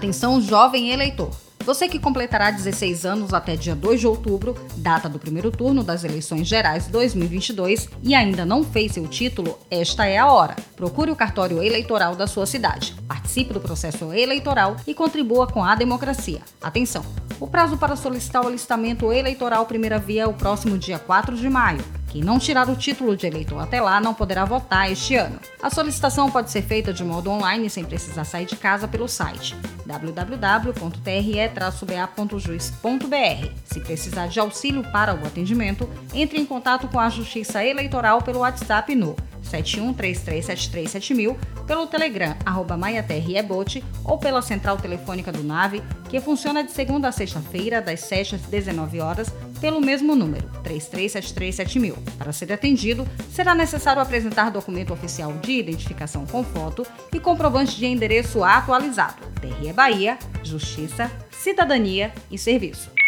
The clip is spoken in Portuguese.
Atenção, jovem eleitor. Você que completará 16 anos até dia 2 de outubro, data do primeiro turno das eleições gerais 2022, e ainda não fez seu título, esta é a hora. Procure o cartório eleitoral da sua cidade. Participe do processo eleitoral e contribua com a democracia. Atenção! O prazo para solicitar o alistamento eleitoral primeira via é o próximo dia 4 de maio. Quem não tirar o título de eleitor até lá não poderá votar este ano. A solicitação pode ser feita de modo online sem precisar sair de casa pelo site www.tre-ba.juiz.br. Se precisar de auxílio para o atendimento, entre em contato com a Justiça Eleitoral pelo WhatsApp no 7133737000, pelo Telegram, arroba maiaterriebote, ou pela central telefônica do NAVE, que funciona de segunda a sexta-feira, das 7 às 19 horas, pelo mesmo número, 33737000. Para ser atendido, será necessário apresentar documento oficial de identificação com foto e comprovante de endereço atualizado. TRE Bahia, Justiça, Cidadania e Serviço.